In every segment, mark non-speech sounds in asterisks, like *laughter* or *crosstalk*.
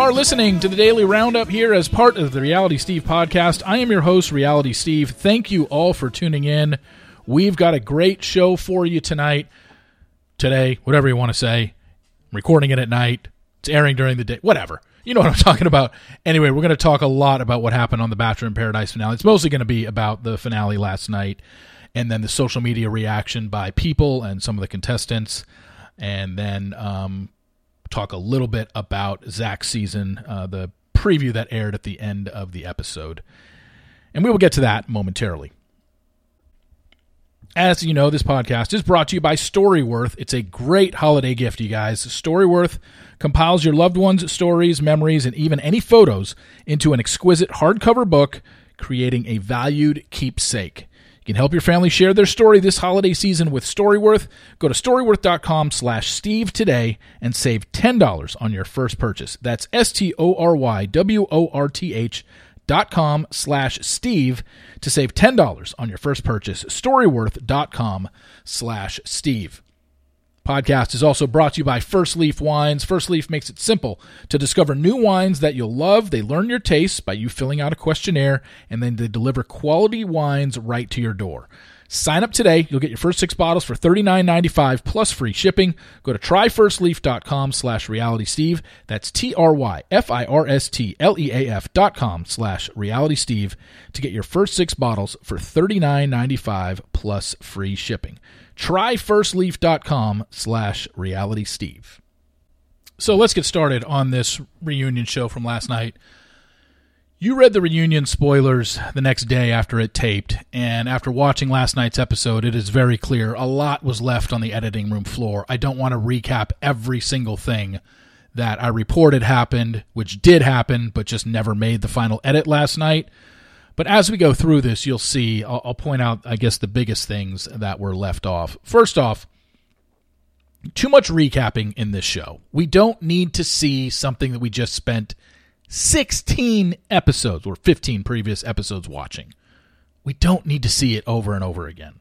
Are listening to the Daily Roundup here as part of the Reality Steve podcast. I am your host, Reality Steve. Thank you all for tuning in. We've got a great show for you tonight, today, whatever you want to say. I'm recording it at night. It's airing during the day, whatever. You know what I'm *laughs* talking about. Anyway, we're going to talk a lot about what happened on the Bachelor in Paradise finale. It's mostly going to be about the finale last night and then the social media reaction by people and some of the contestants. And then um, talk a little bit about Zach's season, uh, the preview that aired at the end of the episode. And we will get to that momentarily. As you know, this podcast is brought to you by Storyworth. It's a great holiday gift, you guys. Storyworth compiles your loved ones' stories, memories, and even any photos into an exquisite hardcover book, creating a valued keepsake. Can help your family share their story this holiday season with Storyworth. Go to storyworth.com slash Steve today and save $10 on your first purchase. That's S-T-O-R-Y-W-O-R-T-H dot com slash Steve to save $10 on your first purchase. Storyworth.com slash Steve. Podcast is also brought to you by First Leaf Wines. First Leaf makes it simple to discover new wines that you'll love. They learn your tastes by you filling out a questionnaire, and then they deliver quality wines right to your door. Sign up today. You'll get your first six bottles for $39.95 plus free shipping. Go to tryfirstleaf.com slash realitysteve. That's T-R-Y-F-I-R-S-T-L-E-A-F dot com slash realitysteve to get your first six bottles for $39.95 plus free shipping tryfirstleaf.com slash realitysteve. So let's get started on this reunion show from last night. You read the reunion spoilers the next day after it taped, and after watching last night's episode, it is very clear a lot was left on the editing room floor. I don't want to recap every single thing that I reported happened, which did happen, but just never made the final edit last night. But as we go through this, you'll see, I'll, I'll, point out, I guess, the biggest things that were left off. First off, too much recapping in this show. We don't need to see something that we just spent 16 episodes or 15 previous episodes watching. We don't need to see it over and over again.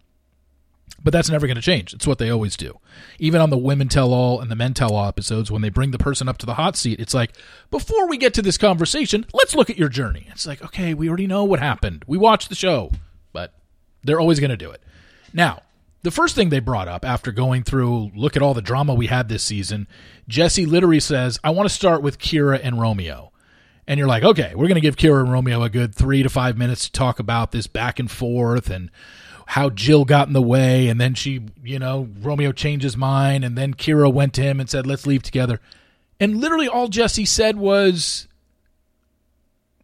But that's never going to change. It's what they always do. Even on the women tell all and the men tell all episodes, when they bring the person up to the hot seat, it's like, before we get to this conversation, let's look at your journey. It's like, okay, we already know what happened. We watched the show, but they're always going to do it. Now, the first thing they brought up after going through, look at all the drama we had this season, Jesse literally says, I want to start with Kira and Romeo. And you're like, okay, we're going to give Kira and Romeo a good three to five minutes to talk about this back and forth and how Jill got in the way, and then she, you know, Romeo changed his mind, and then Kira went to him and said, "Let's leave together." And literally, all Jesse said was,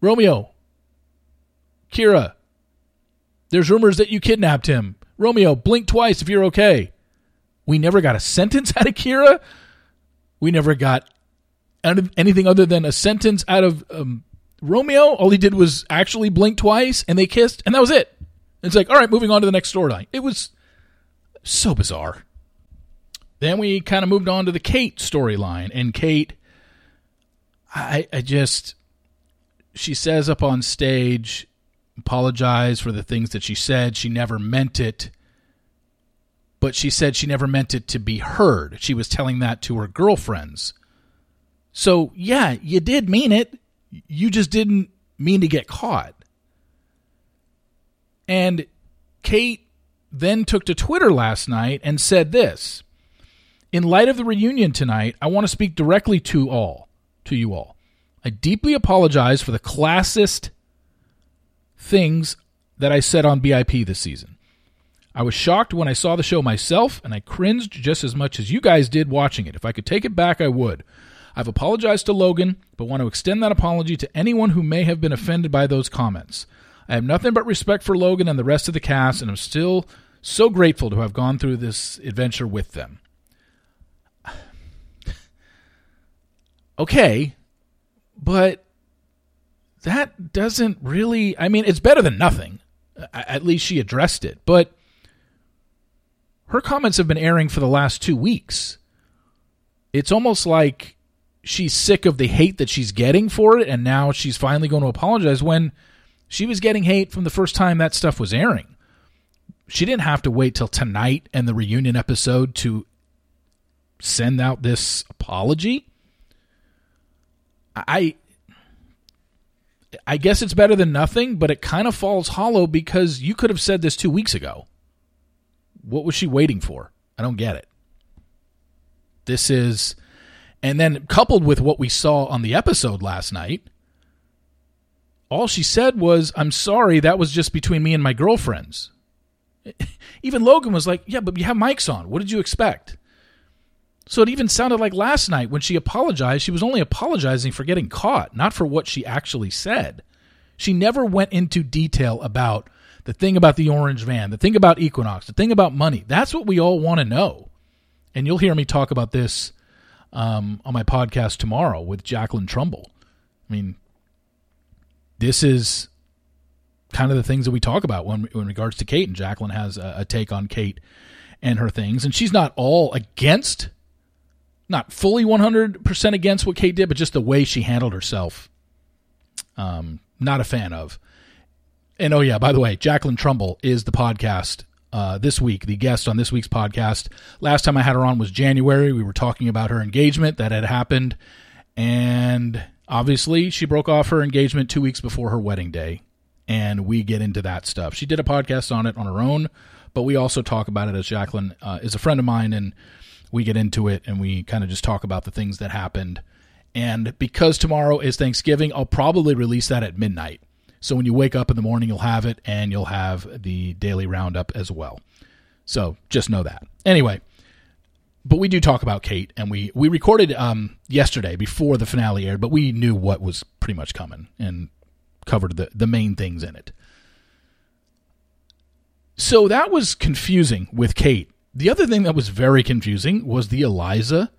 "Romeo, Kira, there's rumors that you kidnapped him. Romeo, blink twice if you're okay." We never got a sentence *laughs* out of Kira. We never got anything other than a sentence out of um, Romeo. All he did was actually blink twice, and they kissed, and that was it. It's like, all right, moving on to the next storyline. It was so bizarre. Then we kind of moved on to the Kate storyline, and Kate, I, I just, she says up on stage, apologize for the things that she said. She never meant it, but she said she never meant it to be heard. She was telling that to her girlfriends. So, yeah, you did mean it. You just didn't mean to get caught. And Kate then took to Twitter last night and said this In light of the reunion tonight, I want to speak directly to all, to you all. I deeply apologize for the classist things that I said on BIP this season. I was shocked when I saw the show myself, and I cringed just as much as you guys did watching it. If I could take it back, I would. I've apologized to Logan, but want to extend that apology to anyone who may have been offended by those comments. I have nothing but respect for Logan and the rest of the cast, and I'm still so grateful to have gone through this adventure with them. *sighs* okay, but that doesn't really. I mean, it's better than nothing. At least she addressed it. But her comments have been airing for the last two weeks. It's almost like she's sick of the hate that she's getting for it, and now she's finally going to apologize when she was getting hate from the first time that stuff was airing. She didn't have to wait till tonight and the reunion episode to send out this apology. I I guess it's better than nothing, but it kind of falls hollow because you could have said this 2 weeks ago. What was she waiting for? I don't get it. This is and then coupled with what we saw on the episode last night, all she said was, I'm sorry, that was just between me and my girlfriends. *laughs* Even Logan was like, Yeah, but you have mics on. What did you expect? So it even sounded like last night when she apologized, she was only apologizing for getting caught, not for what she actually said. She never went into detail about the thing about the orange van, the thing about Equinox, the thing about money. That's what we all want to know. And you'll hear me talk about this um, on my podcast tomorrow with Jacqueline Trumbull. I mean, this is kind of the things that we talk about when in regards to Kate, and Jacqueline has a, a take on Kate and her things, and she's not all against, not fully one hundred percent against what Kate did, but just the way she handled herself. Um, not a fan of. And oh yeah, by the way, Jacqueline Trumbull is the podcast uh, this week, the guest on this week's podcast. Last time I had her on was January. We were talking about her engagement that had happened. And obviously, she broke off her engagement two weeks before her wedding day. And we get into that stuff. She did a podcast on it on her own, but we also talk about it as Jacqueline uh, is a friend of mine. And we get into it and we kind of just talk about the things that happened. And because tomorrow is Thanksgiving, I'll probably release that at midnight. So when you wake up in the morning, you'll have it and you'll have the daily roundup as well. So just know that. Anyway, but we do talk about Kate, and we we recorded um, yesterday before the finale aired, but we knew what was pretty much coming and covered the the main things in it. So that was confusing with Kate. The other thing that was very confusing was the Eliza,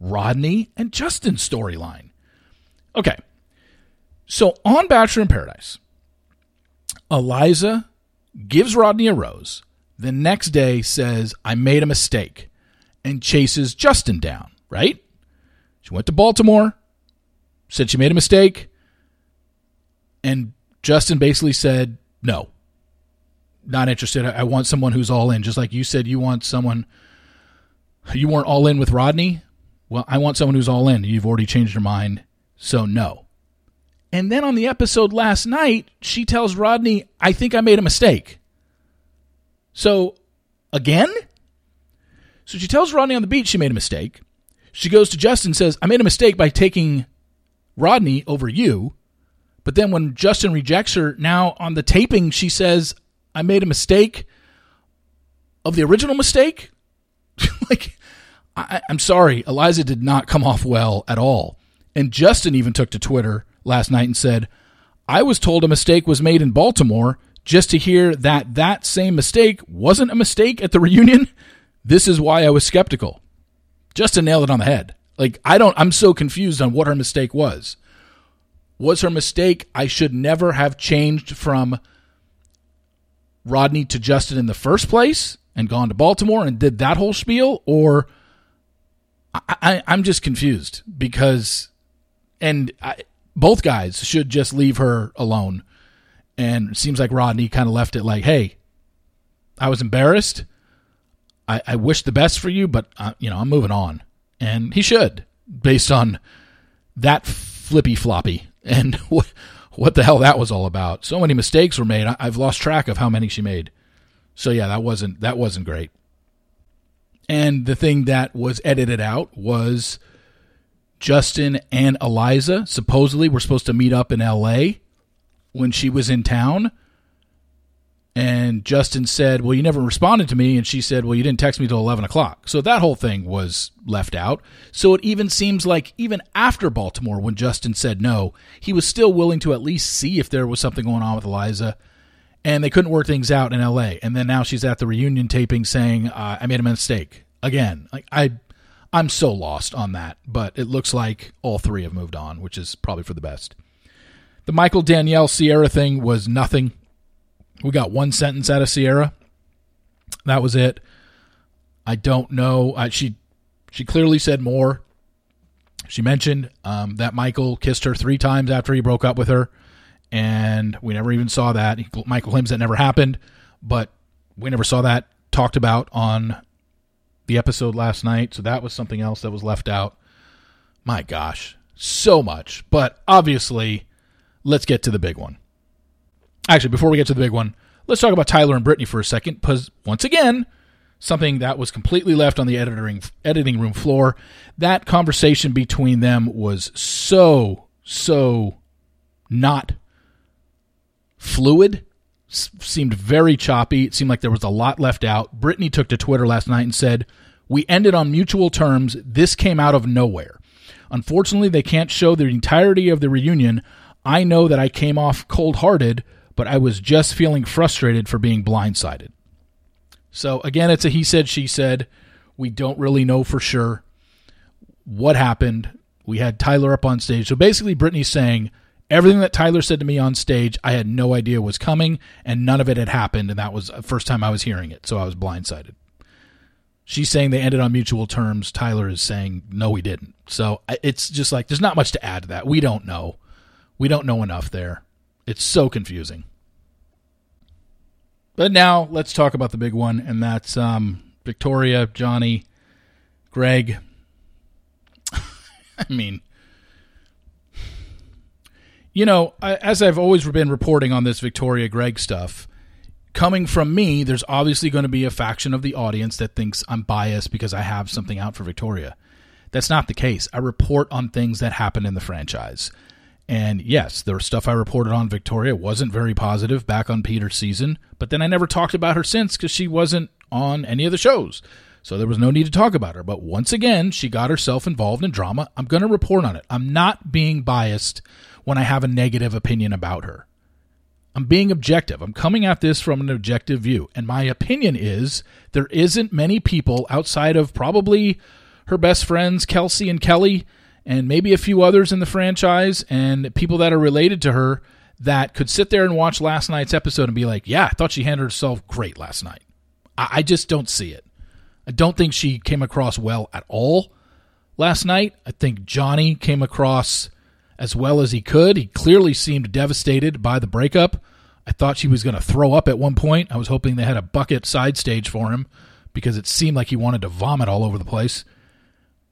Rodney, and Justin storyline. Okay, so on Bachelor in Paradise, Eliza gives Rodney a rose. The next day says, I made a mistake and chases Justin down, right? She went to Baltimore, said she made a mistake, and Justin basically said, No, not interested. I want someone who's all in. Just like you said, you want someone, you weren't all in with Rodney. Well, I want someone who's all in. You've already changed your mind, so no. And then on the episode last night, she tells Rodney, I think I made a mistake. So, again? So she tells Rodney on the beach she made a mistake. She goes to Justin and says, I made a mistake by taking Rodney over you. But then when Justin rejects her, now on the taping, she says, I made a mistake of the original mistake. *laughs* like, I, am sorry. Eliza did not come off well at all. And Justin even took to Twitter last night and said, I was told a mistake was made in Baltimore just to hear that that same mistake wasn't a mistake at the reunion. *laughs* This is why I was skeptical. Just to nail it on the head. Like, I don't, I'm so confused on what her mistake was. Was her mistake I should never have changed from Rodney to Justin in the first place and gone to Baltimore and did that whole spiel? Or I, I'm just confused because, and I, both guys should just leave her alone. And it seems like Rodney kind of left it like, hey, I was embarrassed. I, I wish the best for you, but, uh, you know, I'm moving on. And he should, based on that flippy floppy *laughs* and what, what the hell that was all about. So many mistakes were made. I, I've lost track of how many she made. So yeah, that wasn't that wasn't great. And the thing that was edited out was Justin and Eliza supposedly were supposed to meet up in LA when she was in town. And Justin said, Well, you never responded to me. And she said, Well, you didn't text me till 11 o'clock. So that whole thing was left out. So it even seems like, even after Baltimore, when Justin said no, he was still willing to at least see if there was something going on with Eliza. And they couldn't work things out in LA. And then now she's at the reunion taping saying, uh, I made a mistake. Again, like I I'm so lost on that, but it looks like all three have moved on, which is probably for the best. The Michael Danielle Sierra thing was nothing. We got one sentence out of Sierra. That was it. I don't know. I, she she clearly said more. She mentioned um, that Michael kissed her three times after he broke up with her, and we never even saw that. Michael claims that never happened, but we never saw that talked about on the episode last night, so that was something else that was left out. My gosh, so much. But obviously, let's get to the big one. Actually, before we get to the big one, let's talk about Tyler and Brittany for a second, because once again, something that was completely left on the editing editing room floor. That conversation between them was so so not fluid. S- seemed very choppy. It seemed like there was a lot left out. Brittany took to Twitter last night and said, "We ended on mutual terms. This came out of nowhere. Unfortunately, they can't show the entirety of the reunion. I know that I came off cold-hearted, but I was just feeling frustrated for being blindsided." So again, it's a he said, she said. We don't really know for sure what happened. We had Tyler up on stage. So basically, Brittany's saying everything that Tyler said to me on stage, I had no idea was coming, and none of it had happened. And that was the first time I was hearing it. So I was blindsided. She's saying they ended on mutual terms. Tyler is saying, no, we didn't. So it's just like, there's not much to add to that. We don't know. We don't know enough there. It's so confusing. But now let's talk about the big one, and that's um, Victoria, Johnny, Greg. *laughs* I mean, you know, I, as I've always been reporting on this Victoria Greg stuff, coming from me, there's obviously going to be a faction of the audience that thinks I'm biased because I have something out for Victoria. That's not the case. I report on things that happen in the franchise. And yes, the stuff I reported on Victoria wasn't very positive back on Peter's season, but then I never talked about her since because she wasn't on any of the shows. So there was no need to talk about her. But once again, she got herself involved in drama. I'm going to report on it. I'm not being biased when I have a negative opinion about her. I'm being objective. I'm coming at this from an objective view. And my opinion is there isn't many people outside of probably her best friends, Kelsey and Kelly, and maybe a few others in the franchise and people that are related to her that could sit there and watch last night's episode and be like, yeah, I thought she handled herself great last night. I, I just don't see it. I don't think she came across well at all last night. I think Johnny came across as well as he could. He clearly seemed devastated by the breakup. I thought she was going to throw up at one point. I was hoping they had a bucket side stage for him because it seemed like he wanted to vomit all over the place.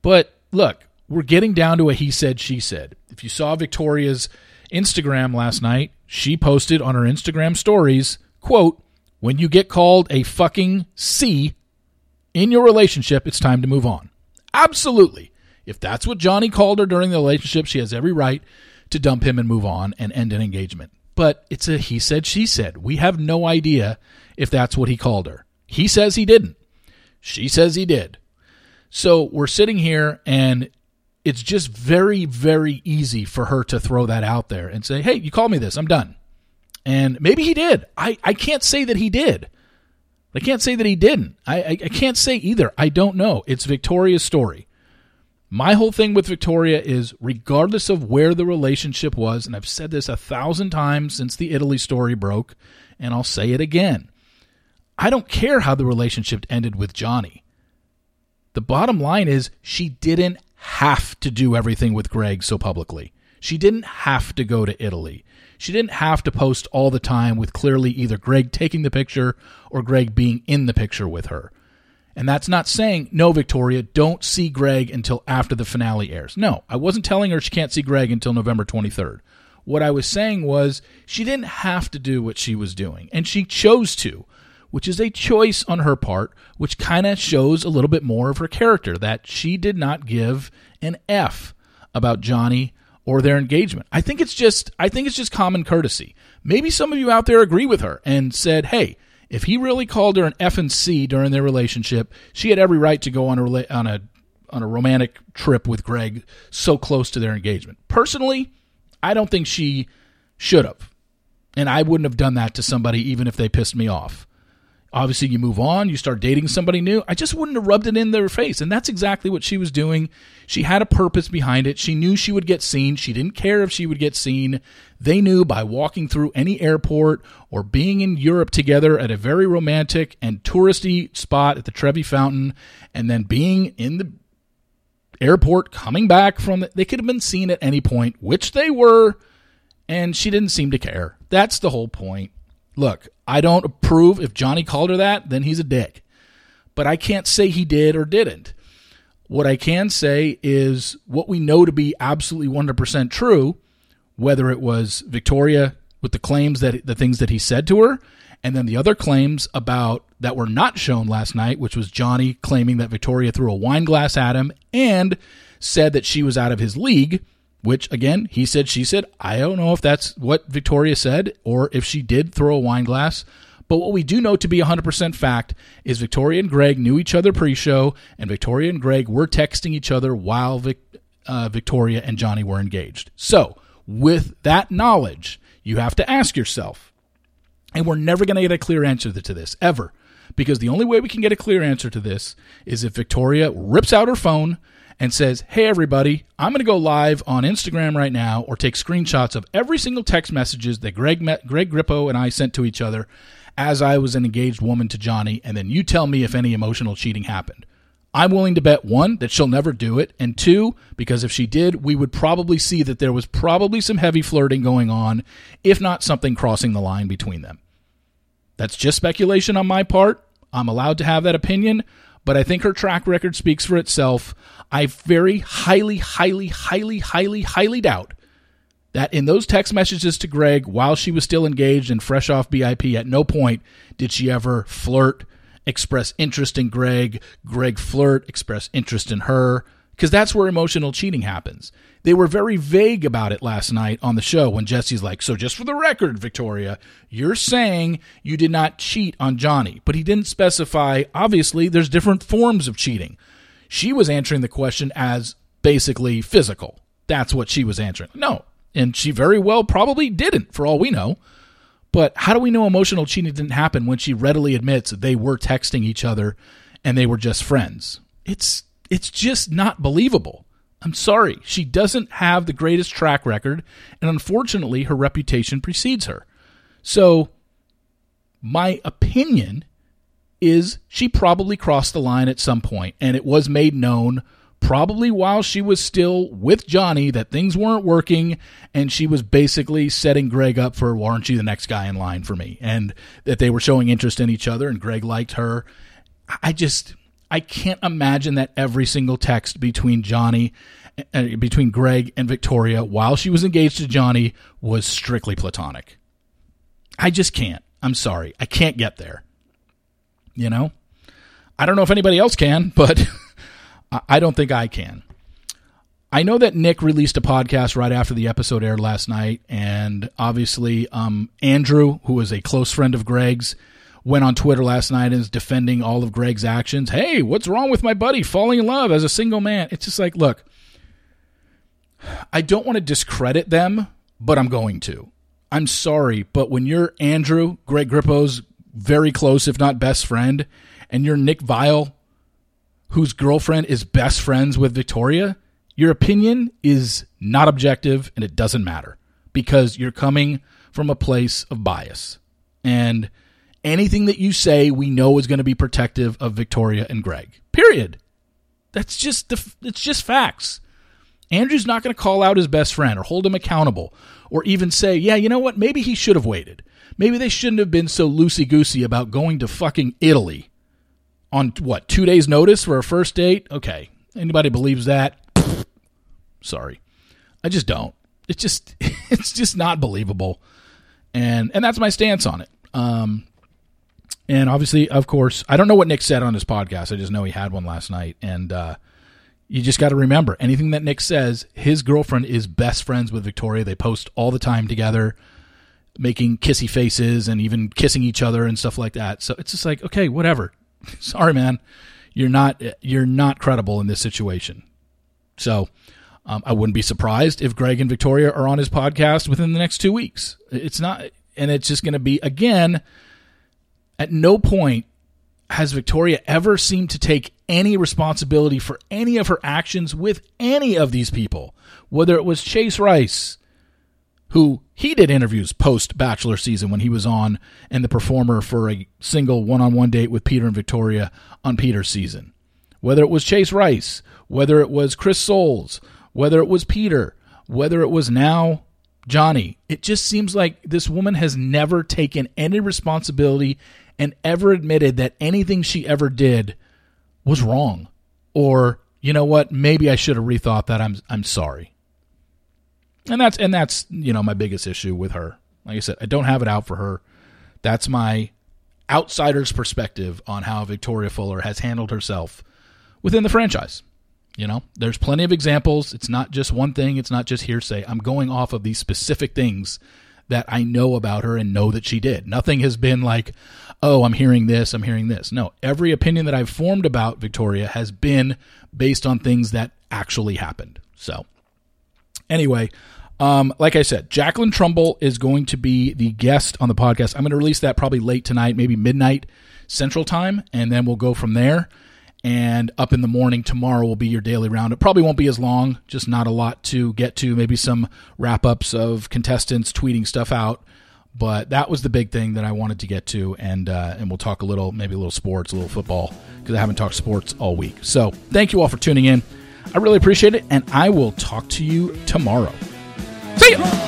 But look, we're getting down to a he said, she said. If you saw Victoria's Instagram last night, she posted on her Instagram stories, quote, when you get called a fucking C in your relationship, it's time to move on. Absolutely. If that's what Johnny called her during the relationship, she has every right to dump him and move on and end an engagement. But it's a he said, she said. We have no idea if that's what he called her. He says he didn't. She says he did. So we're sitting here and it's just very, very easy for her to throw that out there and say, hey, you called me this, I'm done. And maybe he did. I, I can't say that he did. I can't say that he didn't. I, I, I can't say either. I don't know. It's Victoria's story. My whole thing with Victoria is regardless of where the relationship was, and I've said this a thousand times since the Italy story broke, and I'll say it again. I don't care how the relationship ended with Johnny. The bottom line is she didn't have to do everything with Greg so publicly. She didn't have to go to Italy. She didn't have to post all the time with clearly either Greg taking the picture or Greg being in the picture with her. And that's not saying, no, Victoria, don't see Greg until after the finale airs. No, I wasn't telling her she can't see Greg until November 23rd. What I was saying was she didn't have to do what she was doing, and she chose to which is a choice on her part, which kind of shows a little bit more of her character that she did not give an F about Johnny or their engagement. I think it's just I think it's just common courtesy. Maybe some of you out there agree with her and said, "Hey, if he really called her an F and C during their relationship, she had every right to go on a on a on a romantic trip with Greg so close to their engagement." Personally, I don't think she should have. And I wouldn't have done that to somebody even if they pissed me off. Obviously, you move on, you start dating somebody new. I just wouldn't have rubbed it in their face. And that's exactly what she was doing. She had a purpose behind it. She knew she would get seen. She didn't care if she would get seen. They knew by walking through any airport or being in Europe together at a very romantic and touristy spot at the Trevi Fountain, and then being in the airport coming back from the, they could have been seen at any point, which they were, and she didn't seem to care. That's the whole point. Look, I don't approve. If Johnny called her that, then he's a dick. But I can't say he did or didn't. What I can say is what we know to be absolutely 100% true, whether it was Victoria with the claims that the things that he said to her, and then the other claims about that were not shown last night, which was Johnny claiming that Victoria threw a wine glass at him and said that she was out of his league, which again, he said, she said. I don't know if that's what Victoria said or if she did throw a wine glass. But what we do know to be 100% fact is Victoria and Greg knew each other pre show, and Victoria and Greg were texting each other while Vic, uh, Victoria and Johnny were engaged. So, with that knowledge, you have to ask yourself, and we're never going to get a clear answer to this, ever. Because the only way we can get a clear answer to this is if Victoria rips out her phone and says, Hey, everybody, I'm going to go live on Instagram right now or take screenshots of every single text messages that Greg, met, Greg Grippo and I sent to each other as I was an engaged woman to Johnny, and then you tell me if any emotional cheating happened. I'm willing to bet one, that she'll never do it, and two, because if she did, we would probably see that there was probably some heavy flirting going on, if not something crossing the line between them. That's just speculation on my part. I'm allowed to have that opinion, but I think her track record speaks for itself. I very highly, highly, highly, highly, highly doubt that in those text messages to Greg while she was still engaged and fresh off BIP, at no point did she ever flirt, express interest in Greg, Greg flirt, express interest in her, because that's where emotional cheating happens. They were very vague about it last night on the show when Jesse's like, So, just for the record, Victoria, you're saying you did not cheat on Johnny, but he didn't specify. Obviously, there's different forms of cheating. She was answering the question as basically physical. That's what she was answering. No, and she very well probably didn't, for all we know. But how do we know emotional cheating didn't happen when she readily admits that they were texting each other and they were just friends? It's it's just not believable. I'm sorry. She doesn't have the greatest track record, and unfortunately, her reputation precedes her. So, my opinion is she probably crossed the line at some point, and it was made known probably while she was still with Johnny that things weren't working and she was basically setting Greg up for, aren't you the next guy in line for me? And that they were showing interest in each other and Greg liked her. I just, I can't imagine that every single text between Johnny, uh, between Greg and Victoria while she was engaged to Johnny was strictly platonic. I just can't. I'm sorry. I can't get there. You know? I don't know if anybody else can, *laughs* but I don't think I can. I know that Nick released a podcast right after the episode aired last night, and obviously, um, Andrew, who is a close friend of Greg's, went on Twitter last night and is defending all of Greg's actions. Hey, what's wrong with my buddy falling in love as a single man? It's just like, look, I don't want to discredit them, but I'm going to. I'm sorry, but when you're Andrew, Greg Grippo's very close, if not best friend, and you're Nick Viall, whose girlfriend is best friends with Victoria, your opinion is not objective and it doesn't matter because you're coming from a place of bias. And anything that you say, we know is going to be protective of Victoria and Greg. Period. That's just the it's just facts. Andrew's not going to call out his best friend or hold him accountable or even say, "Yeah, you know what? Maybe he should have waited. Maybe they shouldn't have been so loosey-goosey about going to fucking Italy on what two days notice for a first date okay anybody believes that *laughs* sorry i just don't it's just *laughs* it's just not believable and and that's my stance on it um and obviously of course i don't know what nick said on his podcast i just know he had one last night and uh you just got to remember anything that nick says his girlfriend is best friends with victoria they post all the time together making kissy faces and even kissing each other and stuff like that so it's just like okay whatever *laughs* sorry, man, you're not you're not credible in this situation. So um, I wouldn't be surprised if Greg and Victoria are on his podcast within the next two weeks. It's not, and it's just going to be again. At no point has Victoria ever seemed to take any responsibility for any of her actions with any of these people, whether it was Chase Rice, who he did interviews post Bachelor season when he was on and the performer for a single one on one date with Peter and Victoria on Peter's season. Whether it was Chase Rice, whether it was Chris Soules, whether it was Peter, whether it was now Johnny, it just seems like this woman has never taken any responsibility and ever admitted that anything she ever did was wrong or you know what? Maybe I should have rethought that. I'm I'm sorry. And that's and that's you know my biggest issue with her. Like I said, I don't have it out for her. That's my outsider's perspective on how Victoria Fuller has handled herself within the franchise. You know, there's plenty of examples. It's not just one thing, it's not just hearsay. I'm going off of these specific things that I know about her and know that she did. Nothing has been like, oh, I'm hearing this, I'm hearing this. No, every opinion that I've formed about Victoria has been based on things that actually happened. So, anyway, um, like I said, Jacqueline Trumbull is going to be the guest on the podcast. I'm going to release that probably late tonight, maybe midnight Central Time, and then we'll go from there and up in the morning tomorrow will be your daily round. It probably won't be as long, just not a lot to get to. Maybe some wrap ups of contestants tweeting stuff out, but that was the big thing that I wanted to get to, and uh, and we'll talk a little, maybe a little sports, a little football, because I haven't talked sports all week. So thank you all for tuning in. I really appreciate it, and I will talk to you tomorrow. See you.